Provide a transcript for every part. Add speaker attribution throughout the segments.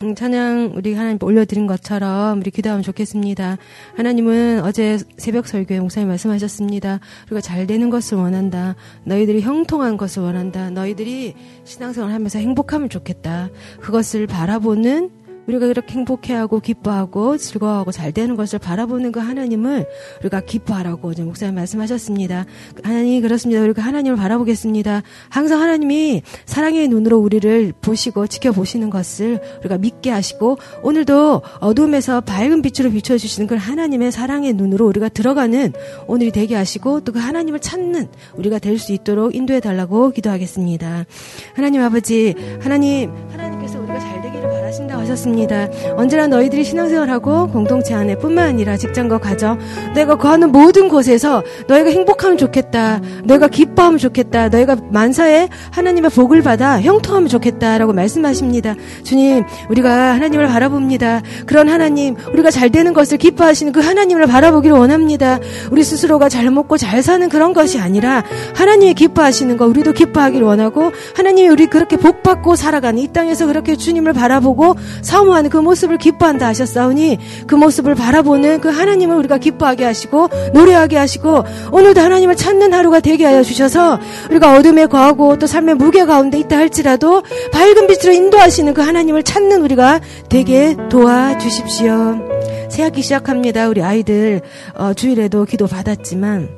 Speaker 1: 음, 찬양 우리 하나님 올려드린 것처럼 우리 기도하면 좋겠습니다. 하나님은 어제 새벽 설교에 목사님 말씀하셨습니다. 우리가 잘 되는 것을 원한다. 너희들이 형통한 것을 원한다. 너희들이 신앙생활 하면서 행복하면 좋겠다. 그것을 바라보는 우리가 그렇게 행복해하고 기뻐하고 즐거워하고 잘 되는 것을 바라보는 그 하나님을 우리가 기뻐하라고 이제 목사님 말씀하셨습니다. 하나님 그렇습니다. 우리가 하나님을 바라보겠습니다. 항상 하나님이 사랑의 눈으로 우리를 보시고 지켜보시는 것을 우리가 믿게 하시고 오늘도 어둠에서 밝은 빛으로 비춰주시는 그 하나님의 사랑의 눈으로 우리가 들어가는 오늘이 되게 하시고 또 그 하나님을 찾는 우리가 될 수 있도록 인도해 달라고 기도하겠습니다. 하나님 아버지 하나님 우리가 잘 되기를 바라신다고 하셨습니다. 언제나 너희들이 신앙생활하고 공동체 안에 뿐만 아니라 직장과 가정, 내가 거하는 모든 곳에서 너희가 행복하면 좋겠다. 너희가 기뻐하면 좋겠다. 너희가 만사에 하나님의 복을 받아 형통하면 좋겠다라고 말씀하십니다. 주님, 우리가 하나님을 바라봅니다. 그런 하나님, 우리가 잘 되는 것을 기뻐하시는 그 하나님을 바라보기를 원합니다. 우리 스스로가 잘 먹고 잘 사는 그런 것이 아니라 하나님이 기뻐하시는 거 우리도 기뻐하기를 원하고 하나님이 우리 그렇게 복받고 살아가는 이 땅에서 그렇게 주님을 바라보고 사모하는 그 모습을 기뻐한다 하셨사오니 그 모습을 바라보는 그 하나님을 우리가 기뻐하게 하시고 노래하게 하시고 오늘도 하나님을 찾는 하루가 되게 하여 주셔서 우리가 어둠에 거하고 또 삶의 무게 가운데 있다 할지라도 밝은 빛으로 인도하시는 그 하나님을 찾는 우리가 되게 도와주십시오. 새학기 시작합니다. 우리 아이들 어, 주일에도 기도 받았지만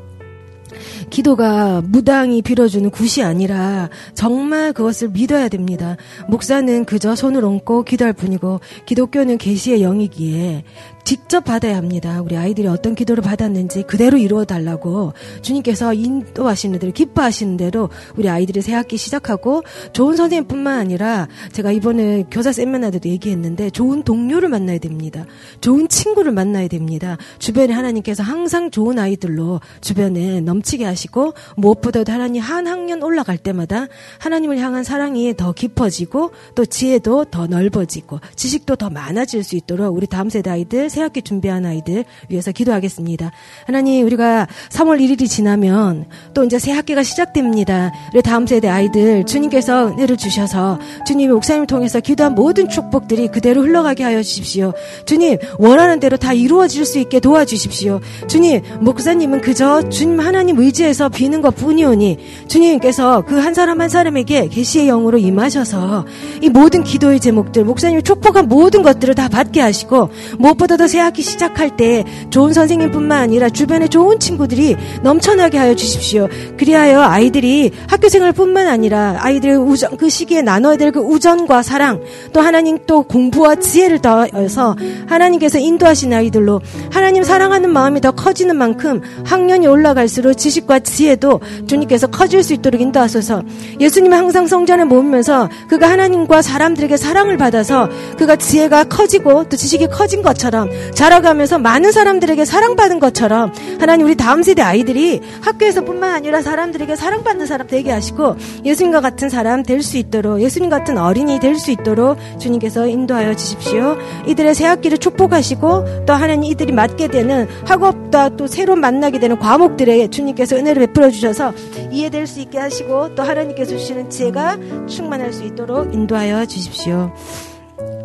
Speaker 1: 기도가 무당이 빌어주는 굿이 아니라 정말 그것을 믿어야 됩니다. 목사는 그저 손을 얹고 기도할 뿐이고 기독교는 계시의 영이기에 직접 받아야 합니다. 우리 아이들이 어떤 기도를 받았는지 그대로 이루어 달라고 주님께서 인도하시는 대로 기뻐하시는 대로 우리 아이들이 새 학기 시작하고 좋은 선생님뿐만 아니라 제가 이번에 교사 세미나에도 얘기했는데 좋은 동료를 만나야 됩니다. 좋은 친구를 만나야 됩니다. 주변에 하나님께서 항상 좋은 아이들로 주변에 넘치게 하시고 무엇보다도 하나님 한 학년 올라갈 때마다 하나님을 향한 사랑이 더 깊어지고 또 지혜도 더 넓어지고 지식도 더 많아질 수 있도록 우리 다음 세대 아이들 새학기 준비한 아이들 위해서 기도하겠습니다. 하나님, 우리가 3월 1일이 지나면 또 이제 새학기가 시작됩니다. 우리 다음 세대 아이들 주님께서 은혜를 주셔서 주님의 목사님을 통해서 기도한 모든 축복들이 그대로 흘러가게 하여 주십시오. 주님, 원하는 대로 다 이루어질 수 있게 도와주십시오. 주님, 목사님은 그저 주님 하나님 의지해서 비는 것 뿐이오니 주님께서 그 한 사람 한 사람에게 계시의 영으로 임하셔서 이 모든 기도의 제목들, 목사님이 축복한 모든 것들을 다 받게 하시고 무엇보다 도새 학기 시작할 때 좋은 선생님뿐만 아니라 주변에 좋은 친구들이 넘쳐나게 하여 주십시오. 그리하여 아이들이 학교 생활뿐만 아니라 아이들의 우정 그 시기에 나눠야 될 그 우정과 사랑 또 하나님 또 공부와 지혜를 더해서 하나님께서 인도하신 아이들로 하나님 사랑하는 마음이 더 커지는 만큼 학년이 올라갈수록 지식과 지혜도 주님께서 커질 수 있도록 인도하소서. 예수님은 항상 성전에 모으면서 그가 하나님과 사람들에게 사랑을 받아서 그가 지혜가 커지고 또 지식이 커진 것처럼 자라가면서 많은 사람들에게 사랑받은 것처럼 하나님 우리 다음 세대 아이들이 학교에서뿐만 아니라 사람들에게 사랑받는 사람 되게 하시고 예수님과 같은 사람 될 수 있도록 예수님 같은 어린이 될 수 있도록 주님께서 인도하여 주십시오. 이들의 새 학기를 축복하시고 또 하나님 이들이 맡게 되는 학업과 또 새로 만나게 되는 과목들에 주님께서 은혜를 베풀어 주셔서 이해될 수 있게 하시고 또 하나님께서 주시는 지혜가 충만할 수 있도록 인도하여 주십시오.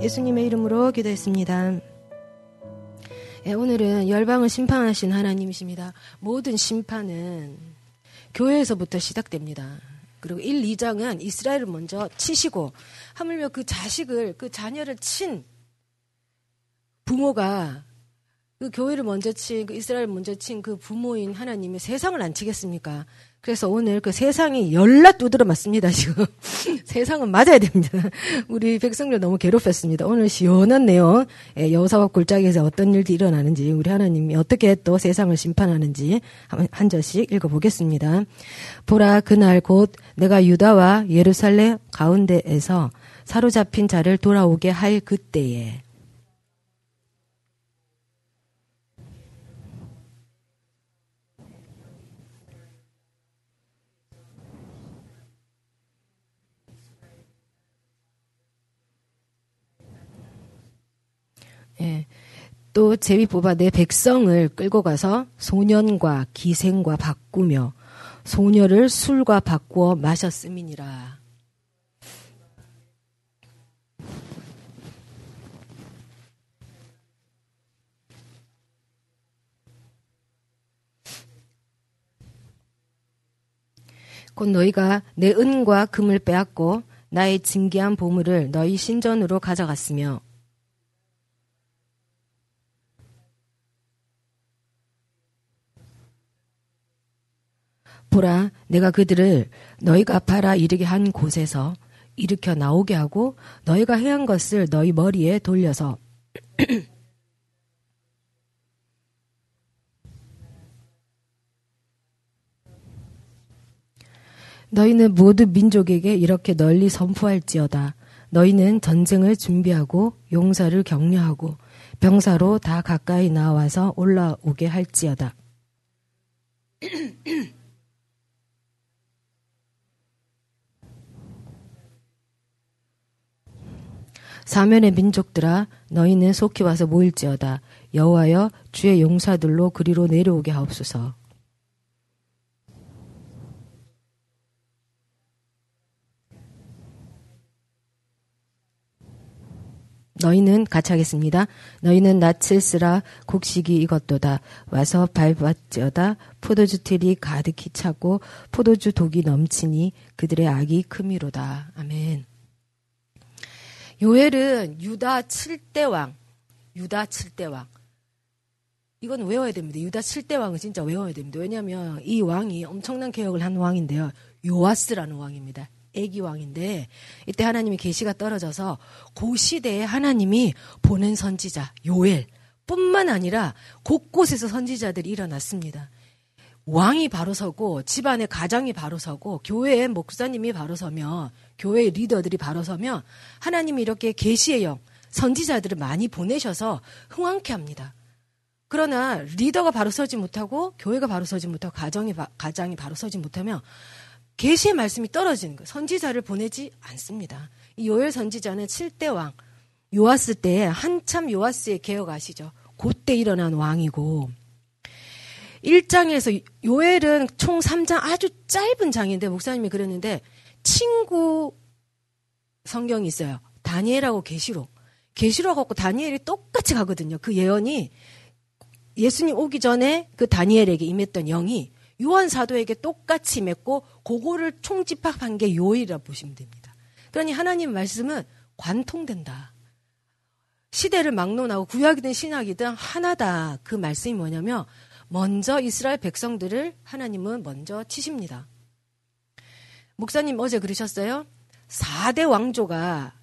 Speaker 1: 예수님의 이름으로 기도했습니다. 예, 오늘은 열방을 심판하신 하나님이십니다. 모든 심판은 교회에서부터 시작됩니다. 그리고 1, 2장은 이스라엘을 먼저 치시고 하물며 그 자식을 그 자녀를 친 부모가 그 교회를 먼저 친, 그 이스라엘 을 먼저 친 그 부모인 하나님이 세상을 안 치겠습니까? 그래서 오늘 그 세상이 열라 두드려 맞습니다, 지금. 세상은 맞아야 됩니다. 우리 백성들 너무 괴롭혔습니다. 오늘 시원한 내용, 예, 여호사와 골짜기에서 어떤 일이 일어나는지, 우리 하나님이 어떻게 또 세상을 심판하는지 한 절씩 읽어보겠습니다. 보라, 그날 곧 내가 유다와 예루살렘 가운데에서 사로잡힌 자를 돌아오게 할 그때에 또 제비 뽑아 내 백성을 끌고 가서 소년과 기생과 바꾸며 소녀를 술과 바꾸어 마셨음이니라. 곧 너희가 내 은과 금을 빼앗고 나의 진귀한 보물을 너희 신전으로 가져갔으며 보라 내가 그들을 너희가 팔아 이르게 한 곳에서 일으켜 나오게 하고 너희가 해한 것을 너희 머리에 돌려서 너희는 모두 민족에게 이렇게 널리 선포할지어다. 너희는 전쟁을 준비하고 용사를 격려하고 병사로 다 가까이 나와서 올라오게 할지어다. 사면의 민족들아 너희는 속히 와서 모일지어다 여호와여 주의 용사들로 그리로 내려오게 하옵소서 너희는 같이 하겠습니다. 너희는 낯을 쓰라 곡식이 이것도다. 와서 밟았지어다. 포도주 틀이 가득히 차고 포도주 독이 넘치니 그들의 악이 크미로다. 아멘. 요엘은 유다 7대 왕, 유다 7대 왕. 이건 외워야 됩니다. 유다 7대 왕은 진짜 외워야 됩니다. 왜냐하면 이 왕이 엄청난 개혁을 한 왕인데요. 요아스라는 왕입니다. 애기 왕인데 이때 하나님의 계시가 떨어져서 그 시대에 하나님이 보낸 선지자 요엘 뿐만 아니라 곳곳에서 선지자들이 일어났습니다. 왕이 바로 서고 집안의 가장이 바로 서고 교회의 목사님이 바로 서며 교회의 리더들이 바로 서면 하나님이 이렇게 계시의 영 선지자들을 많이 보내셔서 흥왕케 합니다. 그러나 리더가 바로 서지 못하고 교회가 바로 서지 못하고 가정이 가장이 바로 서지 못하면 계시의 말씀이 떨어지는 거예요. 선지자를 보내지 않습니다. 이 요엘 선지자는 7대 왕 요아스 때에 한참 요아스의 개혁 아시죠? 그때 일어난 왕이고 1장에서 요엘은 총 3장 아주 짧은 장인데 목사님이 그랬는데 친구 성경이 있어요. 다니엘하고 계시록. 계시록하고 다니엘이 똑같이 가거든요. 그 예언이 예수님 오기 전에 그 다니엘에게 임했던 영이 요한 사도에게 똑같이 맺고 그거를 총집합한 게 요일이라 보시면 됩니다. 그러니 하나님 말씀은 관통된다. 시대를 막론하고 구약이든 신약이든 하나다. 그 말씀이 뭐냐면 먼저 이스라엘 백성들을 하나님은 먼저 치십니다. 목사님 어제 그러셨어요? 4대 왕조가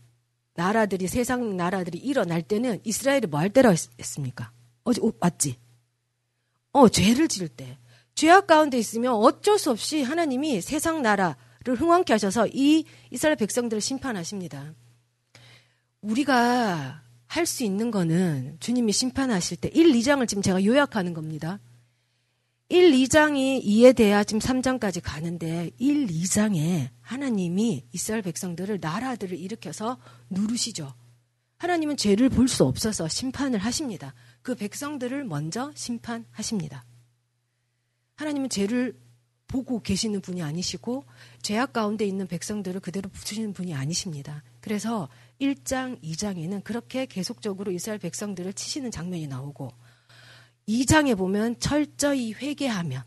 Speaker 1: 나라들이 세상 나라들이 일어날 때는 이스라엘이 뭐 할 때라 했습니까? 어제 어, 맞지? 어 죄를 지을 때 죄악 가운데 있으면 어쩔 수 없이 하나님이 세상 나라를 흥왕케 하셔서 이 이스라엘 백성들을 심판하십니다. 우리가 할 수 있는 거는 주님이 심판하실 때 1, 2장을 지금 제가 요약하는 겁니다. 1, 2장이 이해돼야 지금 3장까지 가는데 1, 2장에 하나님이 이스라엘 백성들을 나라들을 일으켜서 누르시죠. 하나님은 죄를 볼 수 없어서 심판을 하십니다. 그 백성들을 먼저 심판하십니다. 하나님은 죄를 보고 계시는 분이 아니시고 죄악 가운데 있는 백성들을 그대로 붙이시는 분이 아니십니다. 그래서 1장, 2장에는 그렇게 계속적으로 이스라엘 백성들을 치시는 장면이 나오고 2장에 보면 철저히 회개하면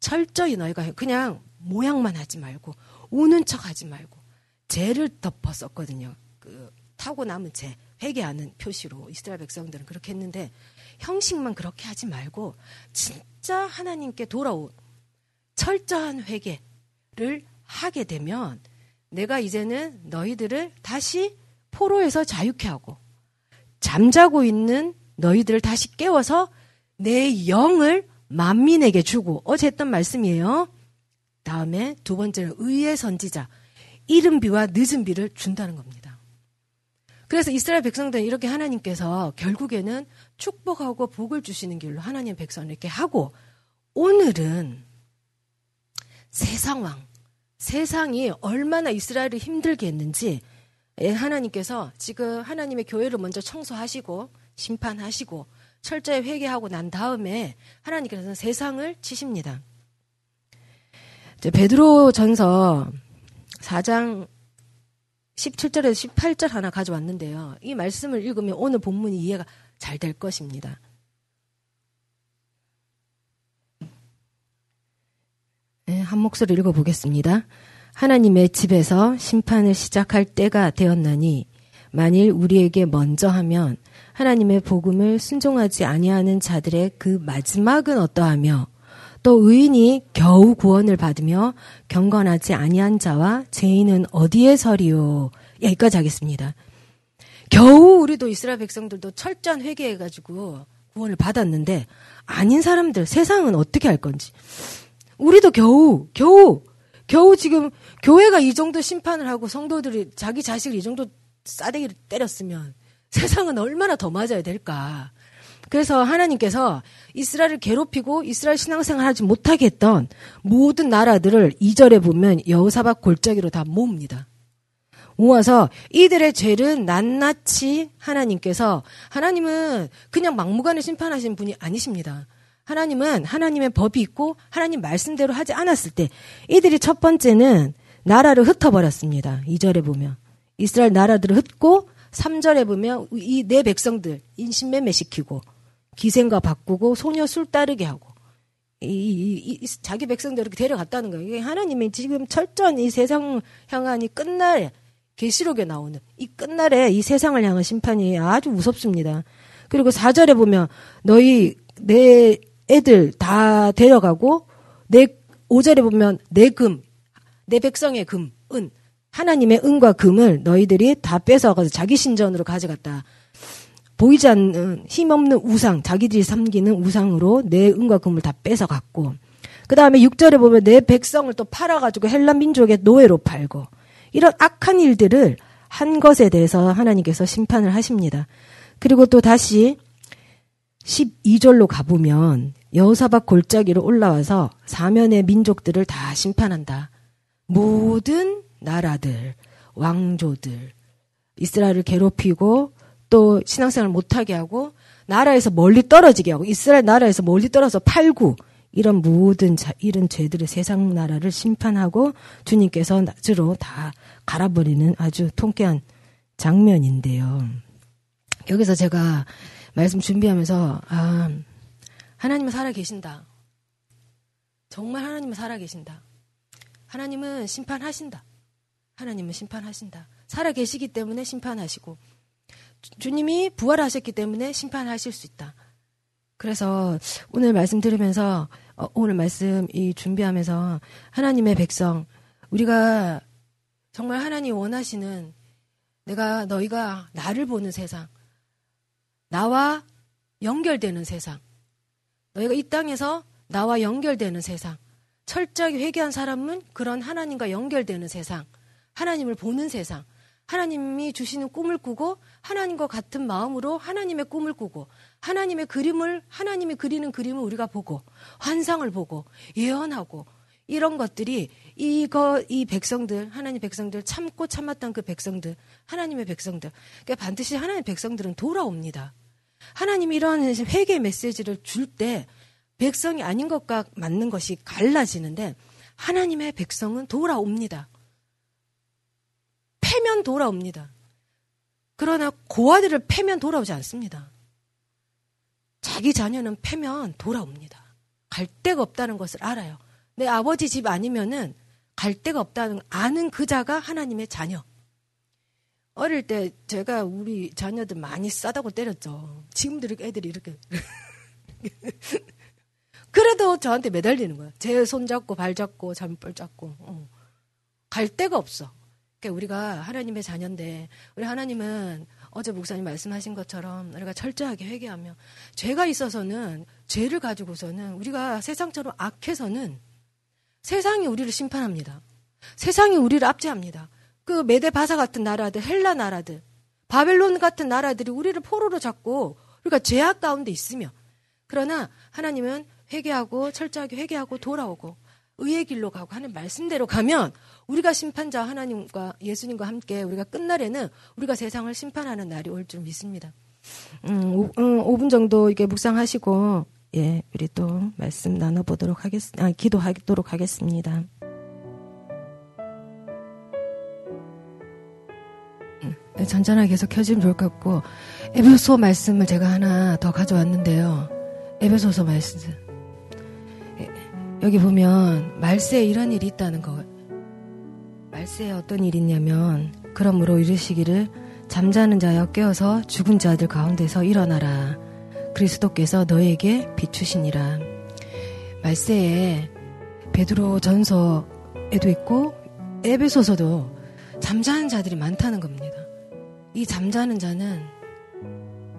Speaker 1: 철저히 너희가 그냥 모양만 하지 말고 우는 척 하지 말고 죄를 덮어 썼거든요. 그 타고 남은 죄 회개하는 표시로 이스라엘 백성들은 그렇게 했는데 형식만 그렇게 하지 말고 진짜 하나님께 돌아온 철저한 회개를 하게 되면 내가 이제는 너희들을 다시 포로에서 자유케 하고 잠자고 있는 너희들을 다시 깨워서 내 영을 만민에게 주고 어제 했던 말씀이에요. 다음에 두 번째는 의의 선지자 이른 비와 늦은 비를 준다는 겁니다. 그래서 이스라엘 백성들은 이렇게 하나님께서 결국에는 축복하고 복을 주시는 길로 하나님 백성을 이렇게 하고 오늘은 세상 왕, 세상이 얼마나 이스라엘을 힘들게 했는지 예, 하나님께서 지금 하나님의 교회를 먼저 청소하시고 심판하시고 철저히 회개하고 난 다음에 하나님께서는 세상을 치십니다. 베드로 전서 4장 17절에서 18절 하나 가져왔는데요. 이 말씀을 읽으면 오늘 본문이 이해가 잘 될 것입니다. 네, 한 목소리 읽어보겠습니다. 하나님의 집에서 심판을 시작할 때가 되었나니 만일 우리에게 먼저 하면 하나님의 복음을 순종하지 아니하는 자들의 그 마지막은 어떠하며 또 의인이 겨우 구원을 받으며 경건하지 아니한 자와 죄인은 어디에 서리요? 여기까지 하겠습니다. 겨우 우리도 이스라엘 백성들도 철저한 회개해가지고 구원을 받았는데 아닌 사람들 세상은 어떻게 할 건지 우리도 겨우 겨우 겨우 지금 교회가 이 정도 심판을 하고 성도들이 자기 자식을 이 정도 싸대기를 때렸으면 세상은 얼마나 더 맞아야 될까. 그래서 하나님께서 이스라엘을 괴롭히고 이스라엘 신앙생활 하지 못하게 했던 모든 나라들을 이절에 보면 여호사박 골짜기로 다 모읍니다. 모아서 이들의 죄를 낱낱이 하나님께서 하나님은 그냥 막무가내 심판하신 분이 아니십니다. 하나님은 하나님의 법이 있고 하나님 말씀대로 하지 않았을 때 이들이 첫 번째는 나라를 흩어버렸습니다. 2절에 보면 이스라엘 나라들을 흩고 3절에 보면 이 내 백성들 인신매매 시키고 기생과 바꾸고 소녀 술 따르게 하고 이, 이, 이, 자기 백성들 이렇게 데려갔다는 거예요. 이게 하나님이 지금 철저한 이 세상 향한 이 끝날에 계시록에 나오는 이 끝날에 이 세상을 향한 심판이 아주 무섭습니다. 그리고 4절에 보면 너희 내 애들 다 데려가고 내 5절에 보면 내 금, 내 백성의 금, 은 하나님의 은과 금을 너희들이 다 뺏어가서 자기 신전으로 가져갔다. 보이지 않는 힘없는 우상, 자기들이 섬기는 우상으로 내 은과 금을 다 뺏어갔고, 그 다음에 6절에 보면 내 백성을 또 팔아가지고 헬라 민족의 노예로 팔고, 이런 악한 일들을 한 것에 대해서 하나님께서 심판을 하십니다. 그리고 또 다시 12절로 가보면 여호사박 골짜기로 올라와서 사면의 민족들을 다 심판한다. 모든 나라들, 왕조들, 이스라엘을 괴롭히고 또 신앙생활 못하게 하고 나라에서 멀리 떨어지게 하고 이스라엘 나라에서 멀리 떨어져 팔고 이런 모든 자, 이런 죄들의 세상 나라를 심판하고 주님께서 낮으로 다 갈아버리는 아주 통쾌한 장면인데요. 여기서 제가 말씀 준비하면서 아 하나님은 살아 계신다. 정말 하나님은 살아 계신다. 하나님은 심판하신다. 하나님은 심판하신다. 살아 계시기 때문에 심판하시고 주 님이 부활하셨기 때문에 심판하실 수 있다. 그래서 오늘 말씀 들으면서 어, 오늘 말씀 이 준비하면서 하나님의 백성 우리가 정말 하나님 원하시는 내가 너희가 나를 보는 세상 나와 연결되는 세상 너희가 이 땅에서 나와 연결되는 세상 철저하게 회개한 사람은 그런 하나님과 연결되는 세상 하나님을 보는 세상 하나님이 주시는 꿈을 꾸고 하나님과 같은 마음으로 하나님의 꿈을 꾸고 하나님의 그림을 하나님이 그리는 그림을 우리가 보고 환상을 보고 예언하고 이런 것들이 이거 이 백성들 하나님 백성들 참고 참았던 그 백성들 하나님의 백성들 그러니까 반드시 하나님의 백성들은 돌아옵니다. 하나님이 이런 회개 메시지를 줄 때 백성이 아닌 것과 맞는 것이 갈라지는데 하나님의 백성은 돌아옵니다. 패면 돌아옵니다. 그러나 고아들을 패면 돌아오지 않습니다. 자기 자녀는 패면 돌아옵니다. 갈 데가 없다는 것을 알아요. 내 아버지 집 아니면은 갈 데가 없다는 아는 그 자가 하나님의 자녀. 어릴 때 제가 우리 자녀들 많이 싸다고 때렸죠. 지금도 애들이 이렇게. 그래도 저한테 매달리는 거야. 제 손 잡고 발 잡고 잠뻘 잡고. 어. 갈 데가 없어. 그러니까 우리가 하나님의 자녀인데 우리 하나님은 어제 목사님 말씀하신 것처럼 우리가 철저하게 회개하며 죄가 있어서는 죄를 가지고서는 우리가 세상처럼 악해서는 세상이 우리를 심판합니다. 세상이 우리를 압제합니다. 그 메데 바사 같은 나라들, 헬라 나라들, 바벨론 같은 나라들이 우리를 포로로 잡고 우리가 죄악 가운데 있으며 그러나 하나님은 회개하고 철저하게 회개하고 돌아오고 의의 길로 가고 하는 말씀대로 가면 우리가 심판자 하나님과 예수님과 함께 우리가 끝날에는 우리가 세상을 심판하는 날이 올 줄 믿습니다. 음, 오, 음, 5분 정도 이게 묵상하시고 예, 우리 또 말씀 나눠보도록 하겠, 아, 기도하도록 하겠습니다. 음, 네, 전전하게 계속 켜지면 좋을 것 같고 에베소 말씀을 제가 하나 더 가져왔는데요. 에베소서 말씀. 여기 보면 말세에 이런 일이 있다는 거. 말세에 어떤 일이 있냐면 그러므로 이르시기를 잠자는 자여 깨어서 죽은 자들 가운데서 일어나라. 그리스도께서 너에게 비추시니라. 말세에 베드로 전서에도 있고 에베소서도 잠자는 자들이 많다는 겁니다. 이 잠자는 자는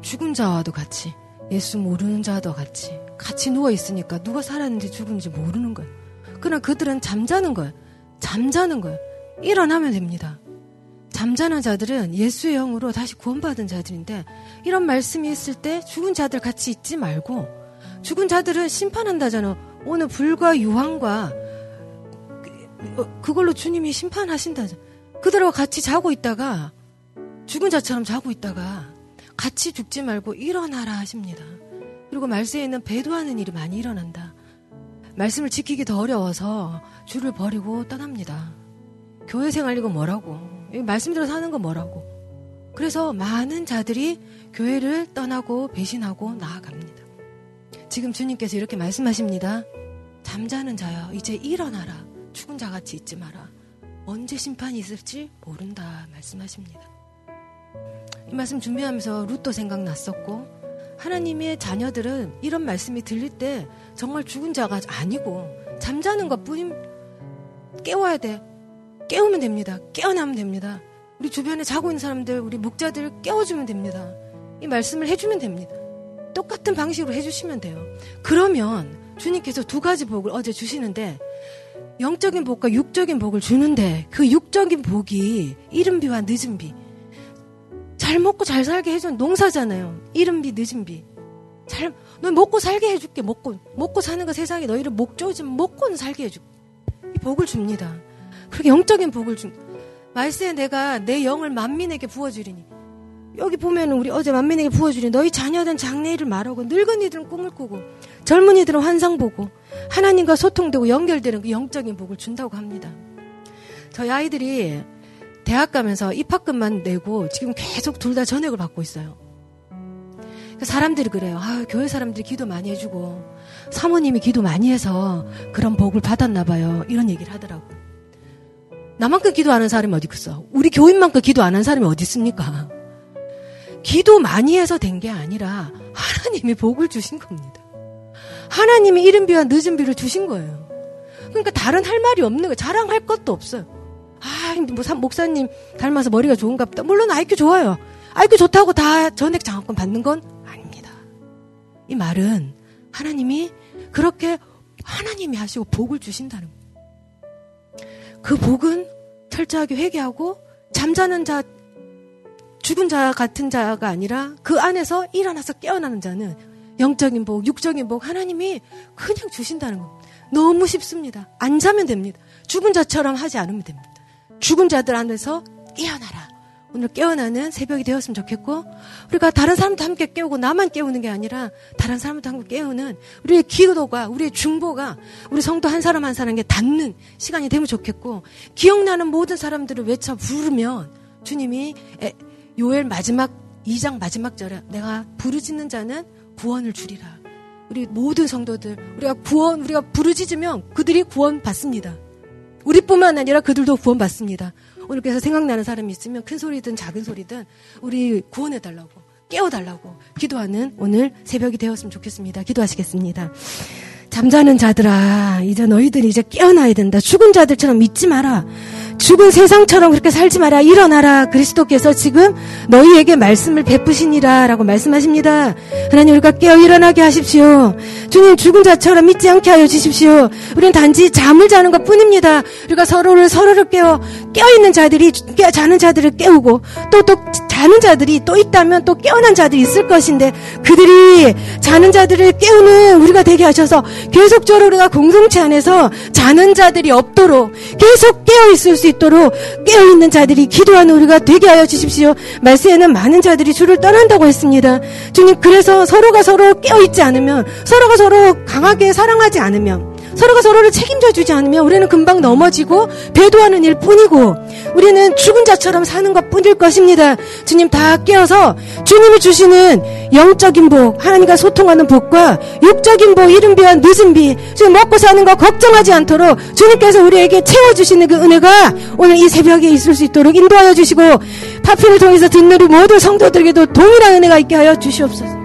Speaker 1: 죽은 자와도 같이 예수 모르는 자도 같이 같이 누워 있으니까 누가 살았는지 죽은지 모르는 거예요. 그러나 그들은 잠자는 거예요. 잠자는 거예요. 일어나면 됩니다. 잠자는 자들은 예수의 영으로 다시 구원받은 자들인데 이런 말씀이 있을 때 죽은 자들 같이 있지 말고 죽은 자들은 심판한다잖아. 오늘 불과 유황과 어, 그걸로 주님이 심판하신다. 그들하고 같이 자고 있다가 죽은 자처럼 자고 있다가 같이 죽지 말고 일어나라 하십니다. 그리고 말세에 있는 배도하는 일이 많이 일어난다. 말씀을 지키기 더 어려워서 줄을 버리고 떠납니다. 교회 생활 이거 뭐라고? 말씀대로 사는 거 뭐라고? 그래서 많은 자들이 교회를 떠나고 배신하고 나아갑니다. 지금 주님께서 이렇게 말씀하십니다. 잠자는 자여, 이제 일어나라. 죽은 자 같이 있지 마라. 언제 심판이 있을지 모른다. 말씀하십니다. 이 말씀 준비하면서 루또 생각났었고, 하나님의 자녀들은 이런 말씀이 들릴 때 정말 죽은 자가 아니고 잠자는 것 뿐임 깨워야 돼. 깨우면 됩니다. 깨어나면 됩니다. 우리 주변에 자고 있는 사람들, 우리 목자들 깨워주면 됩니다. 이 말씀을 해주면 됩니다. 똑같은 방식으로 해주시면 돼요. 그러면 주님께서 두 가지 복을 어제 주시는데 영적인 복과 육적인 복을 주는데 그 육적인 복이 이른 비와 늦은 비. 잘 먹고 잘 살게 해준 농사잖아요. 이른 비, 늦은 비. 잘, 너 먹고 살게 해줄게, 먹고. 먹고 사는 거 세상에 너희를 목 조지면 먹고는 살게 해줄게. 이 복을 줍니다. 그렇게 영적인 복을 준. 말세에 내가 내 영을 만민에게 부어주리니. 여기 보면 우리 어제 만민에게 부어주리니 너희 자녀든 장래일을 말하고 늙은이들은 꿈을 꾸고 젊은이들은 환상 보고 하나님과 소통되고 연결되는 그 영적인 복을 준다고 합니다. 저희 아이들이 대학 가면서 입학금만 내고 지금 계속 둘 다 전액을 받고 있어요. 그러니까 사람들이 그래요. 아, 교회 사람들이 기도 많이 해주고 사모님이 기도 많이 해서 그런 복을 받았나 봐요. 이런 얘기를 하더라고. 나만큼 기도하는 사람이 어디 있어? 우리 교인만큼 기도 안 하는 사람이 어디 있습니까? 기도 많이 해서 된 게 아니라 하나님이 복을 주신 겁니다. 하나님이 이른 비와 늦은 비를 주신 거예요. 그러니까 다른 할 말이 없는 거예요. 자랑할 것도 없어요. 아, 뭐 목사님 닮아서 머리가 좋은가 보다. 물론 아이큐 좋아요. 아이큐 좋다고 다 전액 장학금 받는 건 아닙니다. 이 말은 하나님이 그렇게 하나님이 하시고 복을 주신다는 거예요. 그 복은 철저하게 회개하고 잠자는 자, 죽은 자 같은 자가 아니라 그 안에서 일어나서 깨어나는 자는 영적인 복, 육적인 복 하나님이 그냥 주신다는 겁니다. 너무 쉽습니다. 안 자면 됩니다. 죽은 자처럼 하지 않으면 됩니다. 죽은 자들 안에서 깨어나라. 오늘 깨어나는 새벽이 되었으면 좋겠고, 우리가 다른 사람도 함께 깨우고 나만 깨우는 게 아니라 다른 사람도 함께 깨우는 우리의 기도가, 우리의 중보가 우리 성도 한 사람 한 사람에게 닿는 시간이 되면 좋겠고, 기억나는 모든 사람들을 외쳐 부르면 주님이 요엘 마지막 2장 마지막 절에 내가 부르짖는 자는 구원을 주리라. 우리 모든 성도들, 우리가 구원, 우리가 부르짖으면 그들이 구원 받습니다. 우리뿐만 아니라 그들도 구원 받습니다. 그래서 생각나는 사람이 있으면 큰 소리든 작은 소리든 우리 구원해 달라고, 깨워 달라고 기도하는 오늘 새벽이 되었으면 좋겠습니다. 기도하시겠습니다. 잠자는 자들아, 이제 너희들이 이제 깨어나야 된다. 죽은 자들처럼 믿지 마라. 죽은 세상처럼 그렇게 살지 마라. 일어나라. 그리스도께서 지금 너희에게 말씀을 베푸시니라. 라고 말씀하십니다. 하나님 우리가 깨어 일어나게 하십시오. 주님 죽은 자처럼 믿지 않게 하여 주십시오. 우리는 단지 잠을 자는 것 뿐입니다. 우리가 서로를 서로를 깨워 깨어있는 자들이 깨, 자는 자들을 깨우고 또 또 자는 자들이 또 있다면 또 깨어난 자들이 있을 것인데 그들이 자는 자들을 깨우는 우리가 되게 하셔서 계속적으로 우리가 공동체 안에서 자는 자들이 없도록 계속 깨어 있을 수 있도록 깨어 있는 자들이 기도하는 우리가 되게 하여 주십시오. 말세에는 많은 자들이 주를 떠난다고 했습니다. 주님, 그래서 서로가 서로 깨어 있지 않으면, 서로가 서로 강하게 사랑하지 않으면, 서로가 서로를 책임져 주지 않으면 우리는 금방 넘어지고 배도하는 일 뿐이고 우리는 죽은 자처럼 사는 것 뿐일 것입니다. 주님 다 깨어서 주님이 주시는 영적인 복, 하나님과 소통하는 복과 육적인 복, 이른 비와 늦은 비, 지금 먹고 사는 거 걱정하지 않도록 주님께서 우리에게 채워주시는 그 은혜가 오늘 이 새벽에 있을 수 있도록 인도하여 주시고 파편을 통해서 듣는 우리 모든 성도들에게도 동일한 은혜가 있게 하여 주시옵소서.